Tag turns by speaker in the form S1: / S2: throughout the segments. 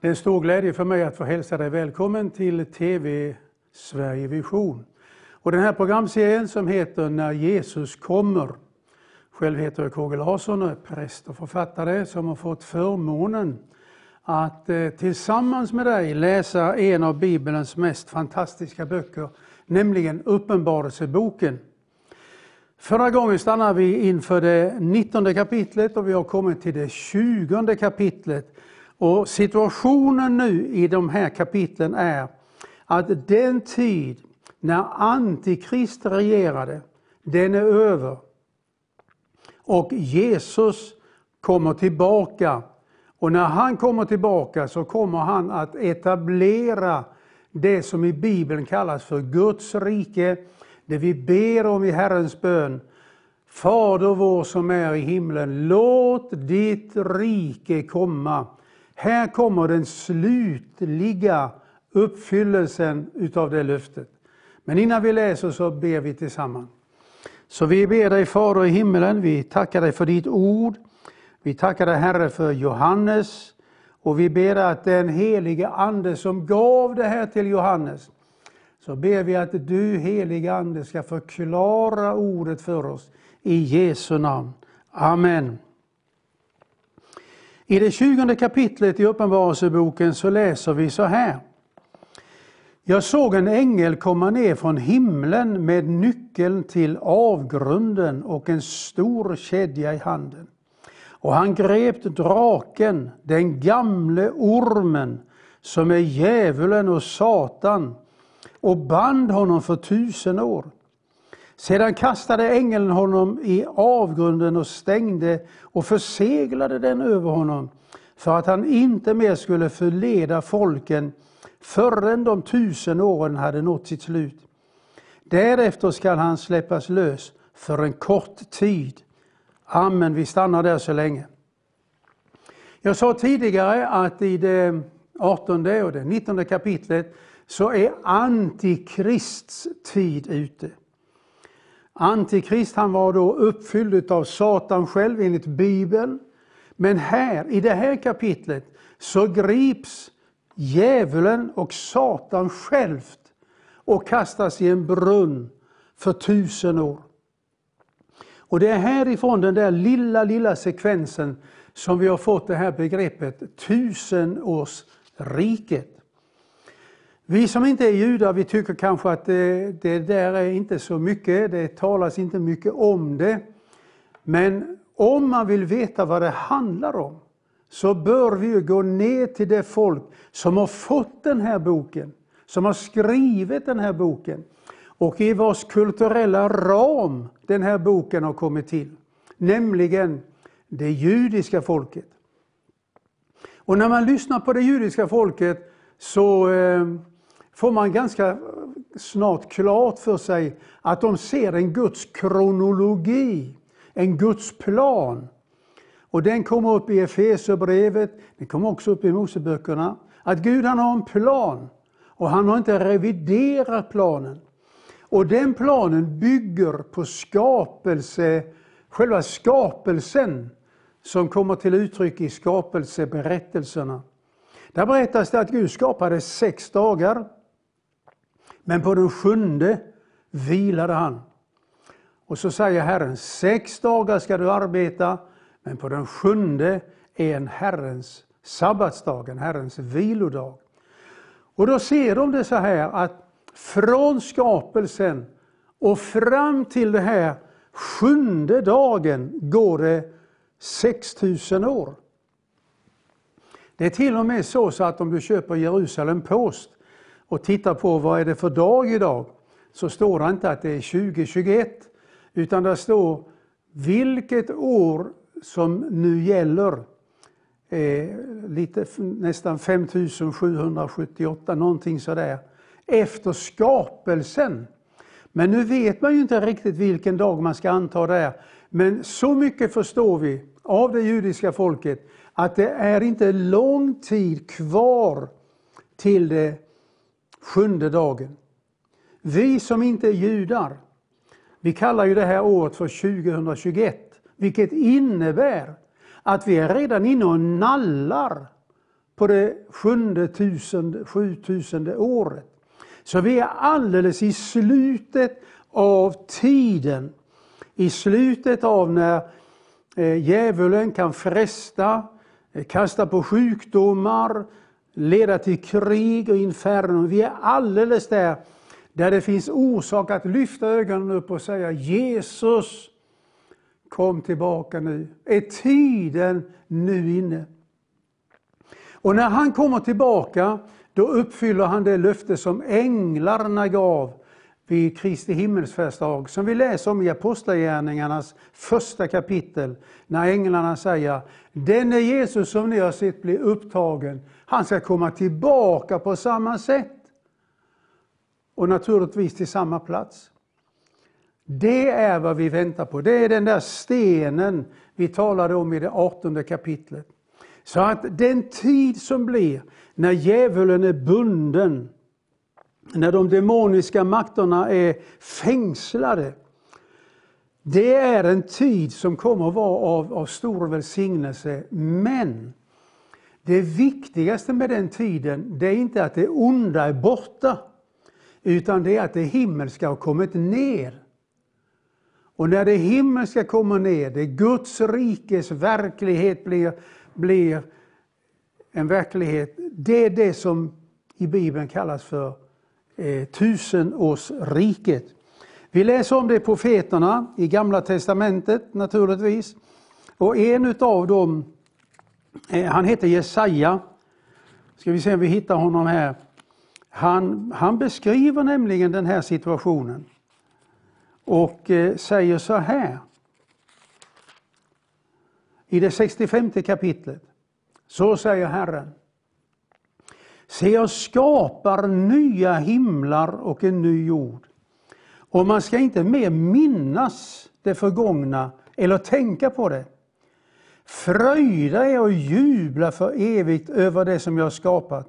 S1: Det är en stor glädje för mig att få hälsa dig välkommen till TV Sverige Vision. Och den här programserien som heter När Jesus kommer. Själv heter jag KG Larsson och är präst och författare som har fått förmånen att eh, tillsammans med dig läsa en av Bibelns mest fantastiska böcker, nämligen Uppenbarelseboken. Förra gången stannade vi inför det 19 kapitlet och vi har kommit till det 20 kapitlet. Och situationen nu i de här kapitlen är att den tid när Antikrist regerade, den är över. Och Jesus kommer tillbaka. Och när han kommer tillbaka så kommer han att etablera det som i Bibeln kallas för Guds rike, det vi ber om i Herrens bön. Fader vår som är i himlen, låt ditt rike komma. Här kommer den slutliga uppfyllelsen utav det löftet. Men innan vi läser så ber vi tillsammans. Så vi ber dig Fader i himmelen, vi tackar dig för ditt ord. Vi tackar dig Herre för Johannes och vi ber att den helige Ande som gav det här till Johannes, så ber vi att du helige Ande ska förklara ordet för oss i Jesu namn. Amen. I det 20 kapitlet i Uppenbarelseboken så läser vi så här. Jag såg en ängel komma ner från himlen med nyckeln till avgrunden och en stor kedja i handen. Och han grep draken, den gamle ormen, som är djävulen och Satan, och band honom för tusen år. Sedan kastade ängeln honom i avgrunden och stängde och förseglade den över honom för att han inte mer skulle förleda folken förrän de tusen åren hade nått sitt slut. Därefter skall han släppas lös för en kort tid. Amen, vi stannar där så länge. Jag sa tidigare att i det 18 och det 19 kapitlet så är Antikrists tid ute. Antikrist han var då uppfylld av Satan själv enligt Bibeln. Men här, i det här kapitlet, så grips djävulen och Satan självt och kastas i en brunn för tusen år. Och det är härifrån den där lilla, lilla sekvensen som vi har fått det här begreppet tusenårsriket. Vi som inte är judar, vi tycker kanske att det, det där är inte så mycket, det talas inte mycket om det. Men om man vill veta vad det handlar om, så bör vi gå ner till det folk som har fått den här boken, som har skrivit den här boken och i vars kulturella ram den här boken har kommit till, nämligen det judiska folket. Och när man lyssnar på det judiska folket så eh, får man ganska snart klart för sig att de ser en Guds kronologi, en Guds plan. Och den kommer upp i Efesierbrevet, den kommer också upp i Moseböckerna. Att Gud han har en plan och han har inte reviderat planen. Och den planen bygger på skapelse, själva skapelsen som kommer till uttryck i skapelseberättelserna. Där berättas det att Gud skapade sex dagar men på den sjunde vilade han. Och så säger Herren, sex dagar ska du arbeta, men på den sjunde är en Herrens sabbatsdag, en Herrens vilodag. Och då ser de det så här att från skapelsen och fram till det här sjunde dagen går det 6000 år. Det är till och med så, så att om du köper Jerusalem Post och tittar på vad är det för dag idag, så står det inte att det är 2021, utan det står vilket år som nu gäller. Eh, lite, nästan 5778, någonting sådär, efter skapelsen. Men nu vet man ju inte riktigt vilken dag man ska anta det Men så mycket förstår vi av det judiska folket att det är inte lång tid kvar till det sjunde dagen. Vi som inte är judar, vi kallar ju det här året för 2021, vilket innebär att vi är redan inne och nallar på det sjunde tusende, sjutusende året. Så vi är alldeles i slutet av tiden. I slutet av när eh, djävulen kan fresta, eh, kasta på sjukdomar, leda till krig och inferno. Vi är alldeles där, där det finns orsak att lyfta ögonen upp och säga Jesus, kom tillbaka nu. Är tiden nu inne? Och när han kommer tillbaka, då uppfyller han det löfte som änglarna gav vid Kristi himmelsfärdsdag, som vi läser om i Apostlagärningarnas första kapitel, när änglarna säger denne Jesus som ni har sett bli upptagen, han ska komma tillbaka på samma sätt. Och naturligtvis till samma plats. Det är vad vi väntar på. Det är den där stenen vi talade om i det 18 kapitlet. Så att den tid som blir när djävulen är bunden, när de demoniska makterna är fängslade, det är en tid som kommer att vara av, av stor välsignelse. Men det viktigaste med den tiden, det är inte att det onda är borta, utan det är att det himmelska har kommit ner. Och när det himmelska kommer ner, det Guds rikes verklighet blir, blir en verklighet, det är det som i Bibeln kallas för eh, tusenårsriket. Vi läser om det i profeterna i Gamla Testamentet naturligtvis. Och en av dem, Eh, han heter Jesaja. Ska vi se om vi hittar honom här. Han, han beskriver nämligen den här situationen och eh, säger så här. I det 65 kapitlet. Så säger Herren. Se, jag skapar nya himlar och en ny jord. Och man ska inte mer minnas det förgångna eller tänka på det. Fröjda er och jubla för evigt över det som jag har skapat.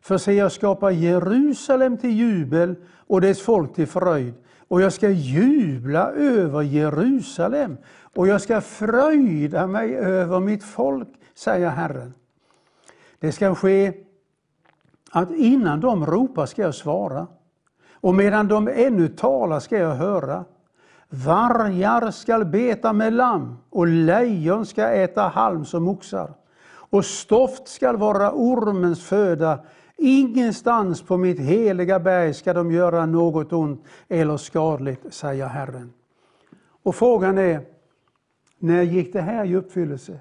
S1: För se, jag skapar Jerusalem till jubel och dess folk till fröjd. Och jag ska jubla över Jerusalem och jag ska fröjda mig över mitt folk, säger Herren. Det ska ske att innan de ropar ska jag svara och medan de ännu talar ska jag höra. Vargar skall beta med lamm och lejon ska äta halm som oxar. Och stoft skall vara ormens föda. Ingenstans på mitt heliga berg ska de göra något ont eller skadligt, säger Herren. Och frågan är, när gick det här i uppfyllelse?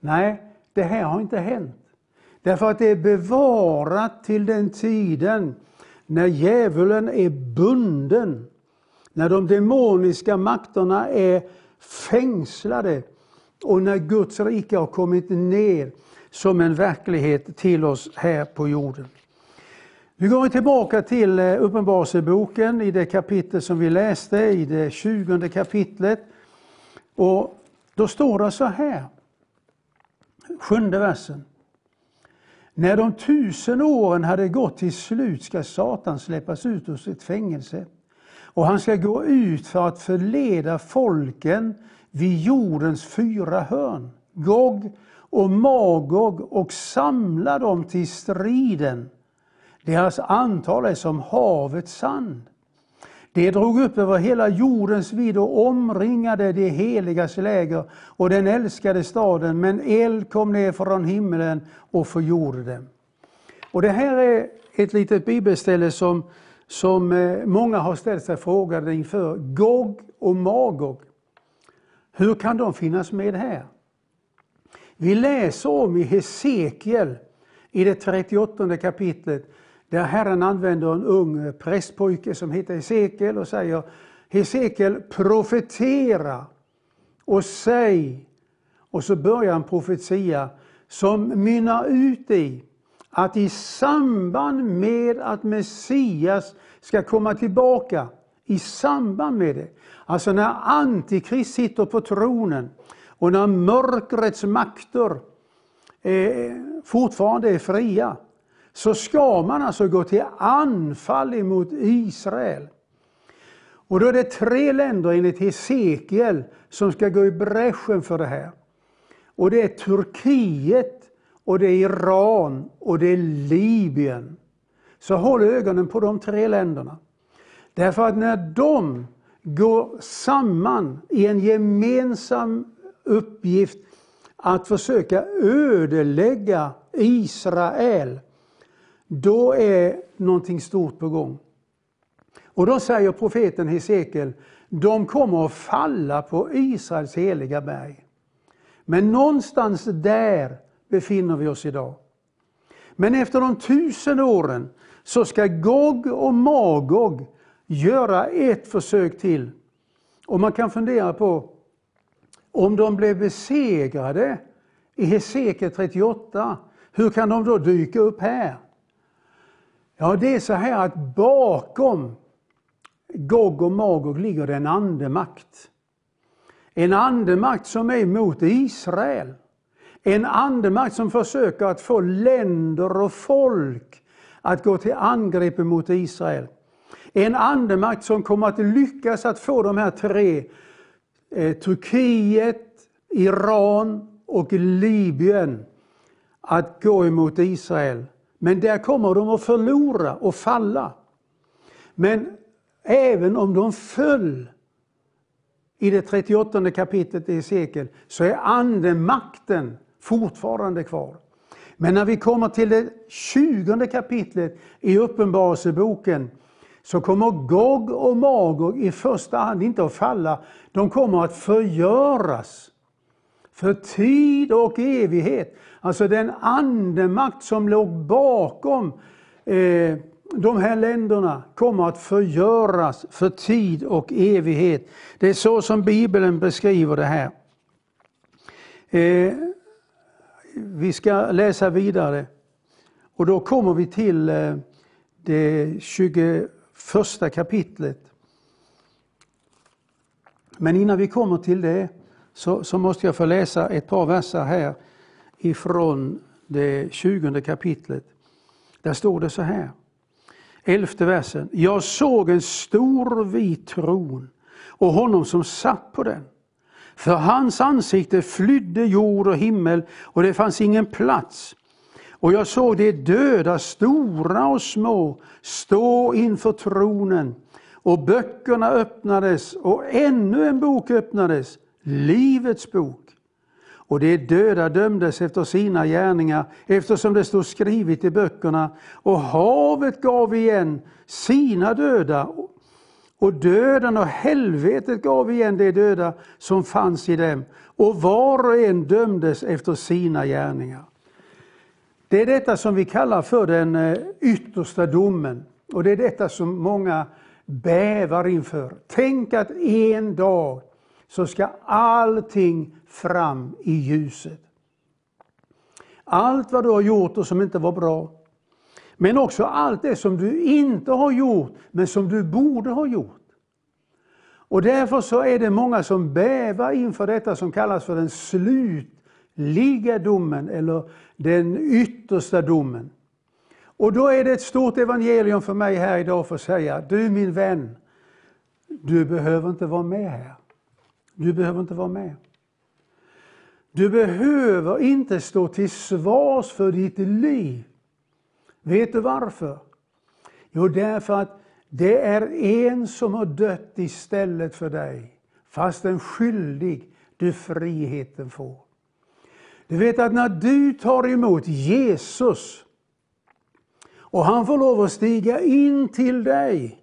S1: Nej, det här har inte hänt. Därför att det är bevarat till den tiden när djävulen är bunden, när de demoniska makterna är fängslade och när Guds rike har kommit ner som en verklighet till oss här på jorden. Vi går tillbaka till eh, Uppenbarelseboken i det kapitel som vi läste, i det 20 kapitlet. Och då står det så här, sjunde versen. När de tusen åren hade gått till slut ska Satan släppas ut ur sitt fängelse och han ska gå ut för att förleda folken vid jordens fyra hörn, Gog och Magog och samla dem till striden. Deras antal är som havets sand. Det drog upp över hela jordens vidd och omringade det heligas läger och den älskade staden, men eld kom ner från himlen och förgjorde dem. Och det här är ett litet bibelställe som, som eh, många har ställt sig frågande inför. Gog och Magog. Hur kan de finnas med här? Vi läser om i Hesekiel i det 38 kapitlet där Herren använder en ung eh, prästpojke som heter Hesekiel och säger Hesekiel profetera och säg och så börjar en profetia som mynnar ut i att i samband med att Messias ska komma tillbaka, i samband med det, alltså när Antikrist sitter på tronen och när mörkrets makter eh, fortfarande är fria, så ska man alltså gå till anfall emot Israel. Och då är det tre länder enligt Hesekiel som ska gå i bräschen för det här. Och det är Turkiet och det är Iran och det är Libyen. Så håll ögonen på de tre länderna. Därför att när de går samman i en gemensam uppgift att försöka ödelägga Israel, då är någonting stort på gång. Och då säger profeten Hesekiel, de kommer att falla på Israels heliga berg. Men någonstans där befinner vi oss idag. Men efter de tusen åren så ska Gog och Magog göra ett försök till. Och man kan fundera på om de blev besegrade i Hesekiel 38, hur kan de då dyka upp här? Ja, det är så här att bakom Gog och Magog ligger det en andemakt. En andemakt som är mot Israel. En andemakt som försöker att få länder och folk att gå till angrepp mot Israel. En andemakt som kommer att lyckas att få de här tre, eh, Turkiet, Iran och Libyen, att gå emot Israel. Men där kommer de att förlora och falla. Men även om de föll i det 38 kapitlet i Hesekiel så är andemakten fortfarande kvar. Men när vi kommer till det 20 kapitlet i Uppenbarelseboken så kommer Gog och Magog i första hand inte att falla, de kommer att förgöras för tid och evighet. Alltså den andemakt som låg bakom eh, de här länderna kommer att förgöras för tid och evighet. Det är så som Bibeln beskriver det här. Eh, vi ska läsa vidare och då kommer vi till eh, det 21 kapitlet. Men innan vi kommer till det så, så måste jag få läsa ett par verser här ifrån det 20 kapitlet. Där står det så här. Elfte versen. Jag såg en stor vit tron och honom som satt på den. För hans ansikte flydde jord och himmel och det fanns ingen plats. Och jag såg de döda, stora och små, stå inför tronen. Och böckerna öppnades och ännu en bok öppnades, Livets bok. Och de döda dömdes efter sina gärningar eftersom det stod skrivet i böckerna. Och havet gav igen sina döda och döden och helvetet gav igen de döda som fanns i dem. Och var och en dömdes efter sina gärningar. Det är detta som vi kallar för den eh, yttersta domen. Och det är detta som många bävar inför. Tänk att en dag så ska allting fram i ljuset. Allt vad du har gjort och som inte var bra. Men också allt det som du inte har gjort, men som du borde ha gjort. Och därför så är det många som bävar inför detta som kallas för den slutliga domen, eller den yttersta domen. Och då är det ett stort evangelium för mig här idag för att säga, du min vän, du behöver inte vara med här. Du behöver inte vara med. Du behöver inte stå till svars för ditt liv. Vet du varför? Jo, därför att det är en som har dött istället för dig, fast en skyldig du friheten får. Du vet att när du tar emot Jesus och han får lov att stiga in till dig,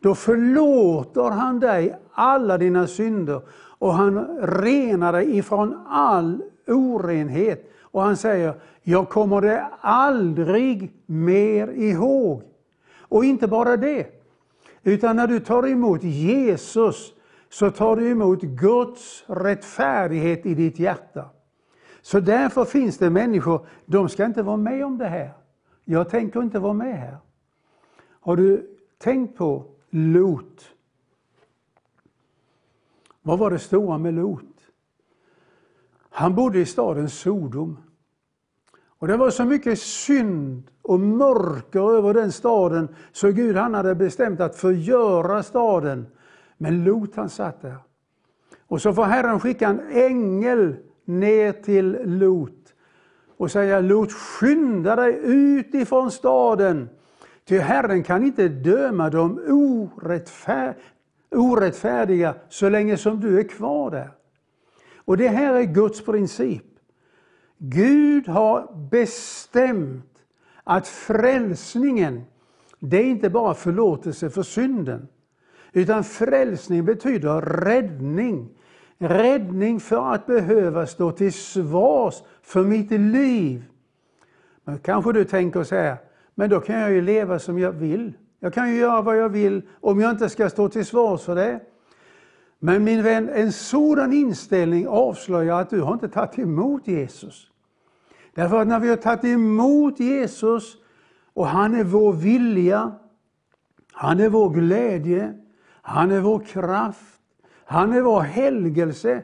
S1: då förlåter han dig alla dina synder och han renar dig ifrån all orenhet. Och han säger, jag kommer det aldrig mer ihåg. Och inte bara det, utan när du tar emot Jesus så tar du emot Guds rättfärdighet i ditt hjärta. Så därför finns det människor, de ska inte vara med om det här. Jag tänker inte vara med här. Har du tänkt på Lot? Vad var det stora med Lot? Han bodde i staden Sodom. Och det var så mycket synd och mörker över den staden så Gud han hade bestämt att förgöra staden. Men Lot han satt där. Och så får Herren skicka en ängel ner till Lot. och säga Lot, skynda dig ut ifrån staden. Ty Herren kan inte döma de orättfär orättfärdiga så länge som du är kvar där. Och det här är Guds princip. Gud har bestämt att frälsningen, det är inte bara förlåtelse för synden. Utan frälsning betyder räddning. Räddning för att behöva stå till svars för mitt liv. Men kanske du tänker så här, men då kan jag ju leva som jag vill. Jag kan ju göra vad jag vill om jag inte ska stå till svars för det. Men min vän, en sådan inställning avslöjar att du har inte tagit emot Jesus. Därför att när vi har tagit emot Jesus och han är vår vilja, han är vår glädje, han är vår kraft, han är vår helgelse.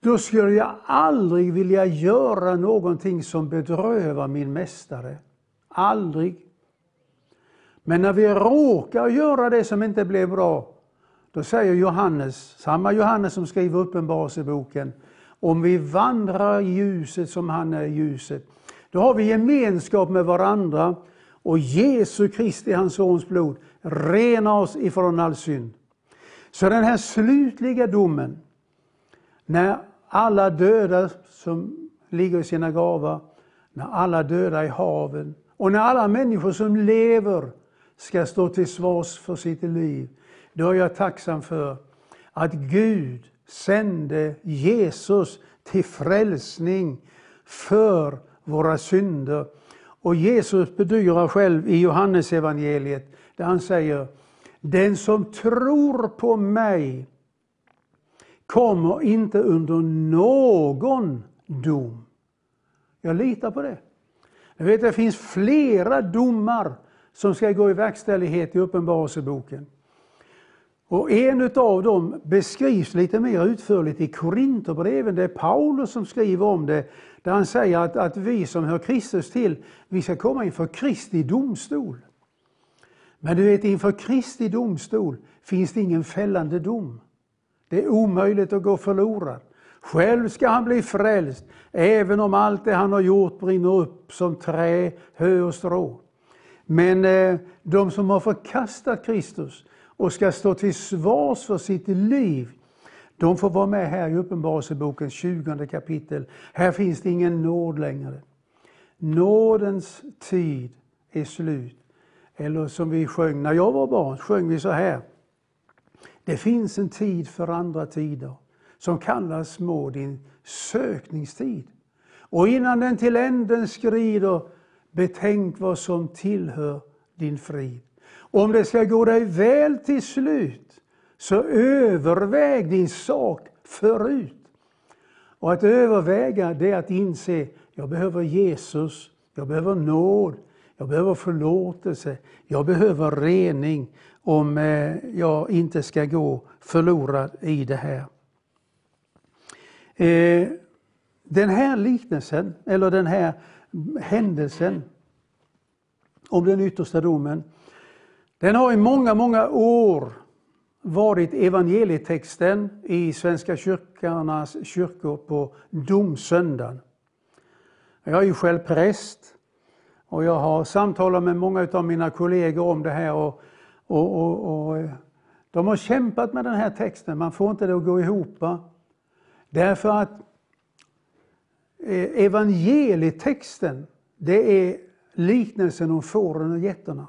S1: Då skulle jag aldrig vilja göra någonting som bedrövar min mästare. Aldrig. Men när vi råkar göra det som inte blev bra, då säger Johannes, samma Johannes som skriver Uppenbarelseboken, om vi vandrar i ljuset som han är i ljuset, då har vi gemenskap med varandra och Jesu Kristi, hans sons blod, renar oss ifrån all synd. Så den här slutliga domen, när alla döda som ligger i sina gravar, när alla döda i haven och när alla människor som lever ska stå till svars för sitt liv, då är jag tacksam för att Gud sände Jesus till frälsning för våra synder. Och Jesus bedyrar själv i Johannes evangeliet där han säger Den som tror på mig kommer inte under någon dom. Jag litar på det. Jag vet det finns flera domar som ska gå i verkställighet i Uppenbarelseboken. Och en av dem beskrivs lite mer utförligt i Korinthierbreven. Det är Paulus som skriver om det, där han säger att, att vi som hör Kristus till, vi ska komma inför Kristi domstol. Men du vet, inför Kristi domstol finns det ingen fällande dom. Det är omöjligt att gå förlorad. Själv ska han bli frälst, även om allt det han har gjort brinner upp som trä, hö och strå. Men eh, de som har förkastat Kristus och ska stå till svars för sitt liv, de får vara med här i Uppenbarelsebokens 20 kapitel. Här finns det ingen nåd längre. Nådens tid är slut. Eller som vi sjöng när jag var barn, sjöng vi så här. Det finns en tid för andra tider som kallas må din sökningstid. Och innan den till änden skrider Betänk vad som tillhör din frid. Om det ska gå dig väl till slut, så överväg din sak förut. Och att överväga, det är att inse, jag behöver Jesus, jag behöver nåd, jag behöver förlåtelse, jag behöver rening om eh, jag inte ska gå förlorad i det här. Eh, den här liknelsen, eller den här händelsen om den yttersta domen, den har i många, många år varit evangelietexten i Svenska kyrkornas kyrkor på domsöndagen. Jag är ju själv präst och jag har samtalat med många av mina kollegor om det här och, och, och, och eh, de har kämpat med den här texten, man får inte det att gå ihop. Därför att eh, evangelietexten, det är liknelsen om fåren och getterna.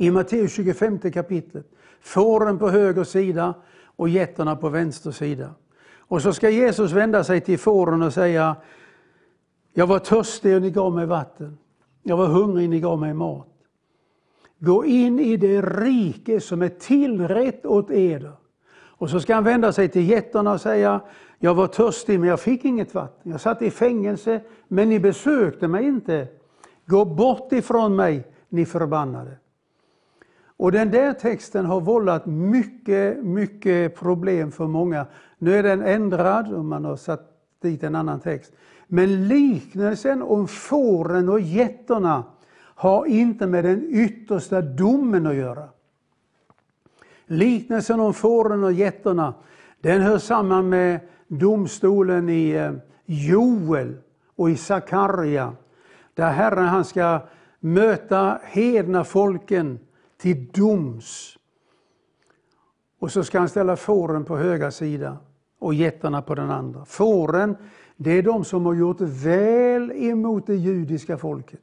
S1: I Matteus 25 kapitlet. Fåren på höger sida och getterna på vänster sida. Och så ska Jesus vända sig till fåren och säga Jag var törstig och ni gav mig vatten. Jag var hungrig och ni gav mig mat. Gå in i det rike som är tillrätt åt eder. Och så ska han vända sig till getterna och säga jag var törstig men jag fick inget vatten. Jag satt i fängelse men ni besökte mig inte. Gå bort ifrån mig, ni förbannade. Och den där texten har vållat mycket, mycket problem för många. Nu är den ändrad och man har satt dit en annan text. Men liknelsen om fåren och getterna har inte med den yttersta domen att göra. Liknelsen om fåren och getterna, den hör samman med domstolen i eh, Joel och i Sakarja. Där Herren han ska möta hedna folken till doms. Och så ska han ställa fåren på höga sida och getterna på den andra. Fåren, det är de som har gjort väl emot det judiska folket.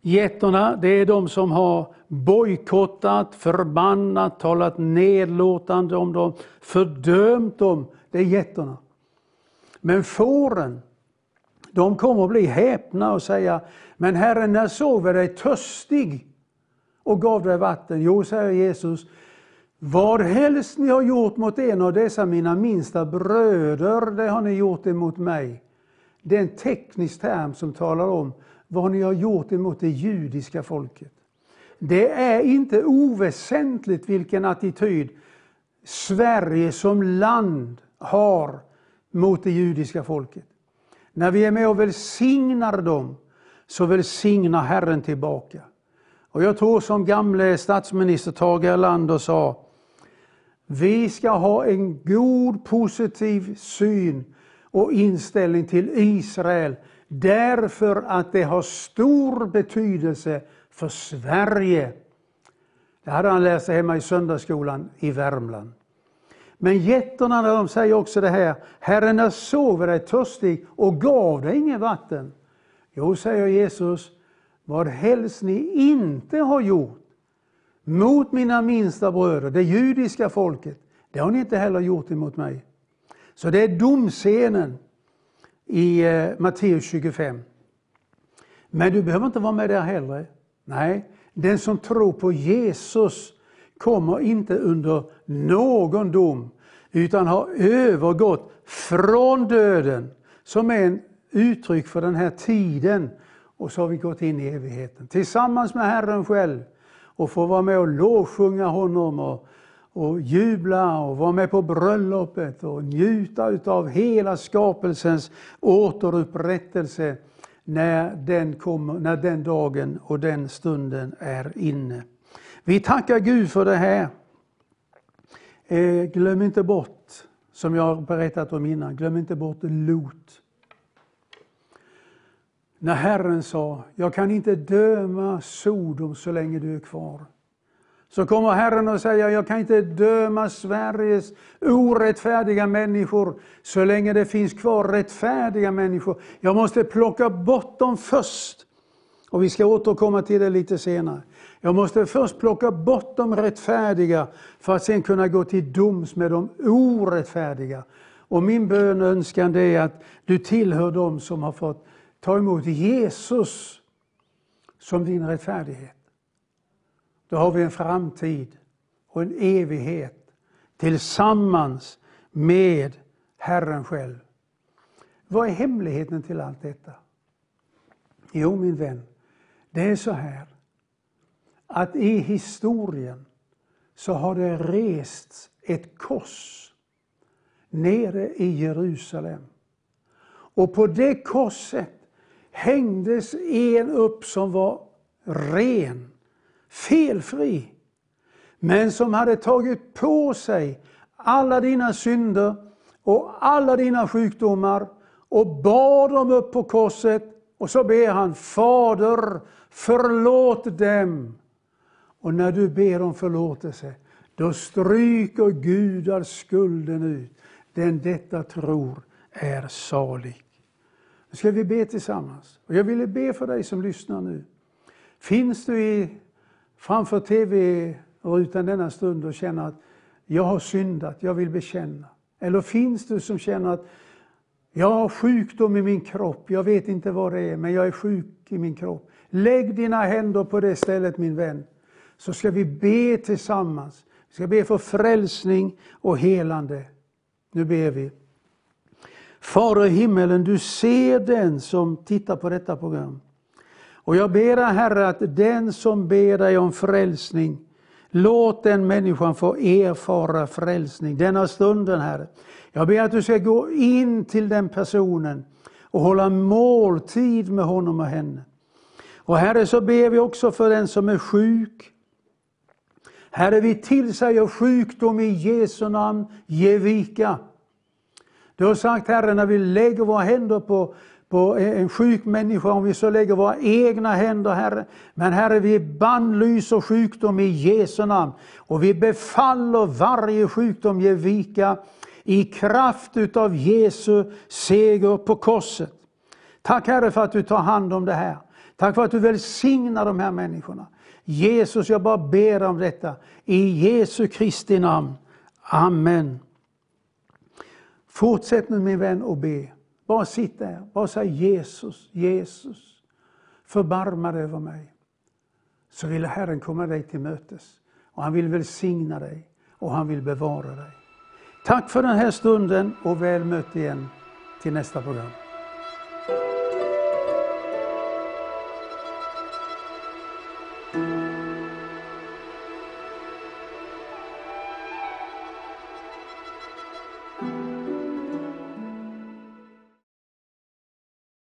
S1: Getterna, det är de som har bojkottat, förbannat, talat nedlåtande om dem, fördömt dem. Det är getterna. Men fåren, de kommer att bli häpna och säga, men Herren, när såg vi dig törstig och gav dig vatten? Jo, säger Jesus, vad helst ni har gjort mot en av dessa mina minsta bröder, det har ni gjort emot mig. Det är en teknisk term som talar om vad ni har gjort emot det judiska folket. Det är inte oväsentligt vilken attityd Sverige som land har mot det judiska folket. När vi är med och välsignar dem, så välsignar Herren tillbaka. Och jag tror som gamle statsminister Tage Erlander sa, vi ska ha en god positiv syn och inställning till Israel därför att det har stor betydelse för Sverige. Det hade han läst hemma i söndagsskolan i Värmland. Men getterna de säger också det här, Herren är såg dig törstig och gav dig inget vatten. Jo, säger Jesus, vad helst ni inte har gjort mot mina minsta bröder, det judiska folket, det har ni inte heller gjort emot mig. Så det är domscenen i eh, Matteus 25. Men du behöver inte vara med där heller. Nej, den som tror på Jesus kommer inte under någon dom, utan har övergått från döden, som är en uttryck för den här tiden, och så har vi gått in i evigheten tillsammans med Herren själv och får vara med och lovsjunga honom och, och jubla och vara med på bröllopet och njuta utav hela skapelsens återupprättelse när den, kommer, när den dagen och den stunden är inne. Vi tackar Gud för det här. Eh, glöm inte bort, som jag har berättat om innan, glöm inte bort Lot. När Herren sa, jag kan inte döma Sodom så länge du är kvar. Så kommer Herren att säger, jag kan inte döma Sveriges orättfärdiga människor så länge det finns kvar rättfärdiga människor. Jag måste plocka bort dem först. Och vi ska återkomma till det lite senare. Jag måste först plocka bort de rättfärdiga för att sen kunna gå till doms med de orättfärdiga. Och min bön och önskan är att du tillhör dem som har fått ta emot Jesus som din rättfärdighet. Då har vi en framtid och en evighet tillsammans med Herren själv. Vad är hemligheten till allt detta? Jo, min vän, det är så här att i historien så har det rests ett kors nere i Jerusalem. Och på det korset hängdes en upp som var ren, felfri, men som hade tagit på sig alla dina synder och alla dina sjukdomar och bar dem upp på korset och så ber han Fader förlåt dem. Och när du ber om förlåtelse, då stryker Gud all skulden ut. Den detta tror är salig. Nu ska vi be tillsammans. Och jag ville be för dig som lyssnar nu. Finns du i, framför tv-rutan denna stund och känner att jag har syndat, jag vill bekänna. Eller finns du som känner att jag har sjukdom i min kropp, jag vet inte vad det är, men jag är sjuk i min kropp. Lägg dina händer på det stället min vän, så ska vi be tillsammans. Vi ska be för frälsning och helande. Nu ber vi. Fader i himmelen, du ser den som tittar på detta program. Och jag ber dig Herre att den som ber dig om frälsning, låt den människan få erfara frälsning denna stunden Herre. Jag ber att du ska gå in till den personen och hålla måltid med honom och henne. Och Herre så ber vi också för den som är sjuk. Herre vi tillsäger sjukdom i Jesu namn, ge vika. Du har sagt Herre, när vi lägger våra händer på, på en sjuk människa, om vi så lägger våra egna händer, Herre. Men Herre, vi bannlyser sjukdom i Jesu namn. Och vi befaller varje sjukdom ge vika i kraft utav Jesu seger på korset. Tack Herre för att du tar hand om det här. Tack för att du välsignar de här människorna. Jesus, jag bara ber om detta. I Jesu Kristi namn. Amen. Fortsätt nu min vän och be. Bara sitt där, bara säg Jesus, Jesus, förbarma dig över mig. Så vill Herren komma dig till mötes. Och han vill välsigna dig och han vill bevara dig. Tack för den här stunden och väl mött igen till nästa program.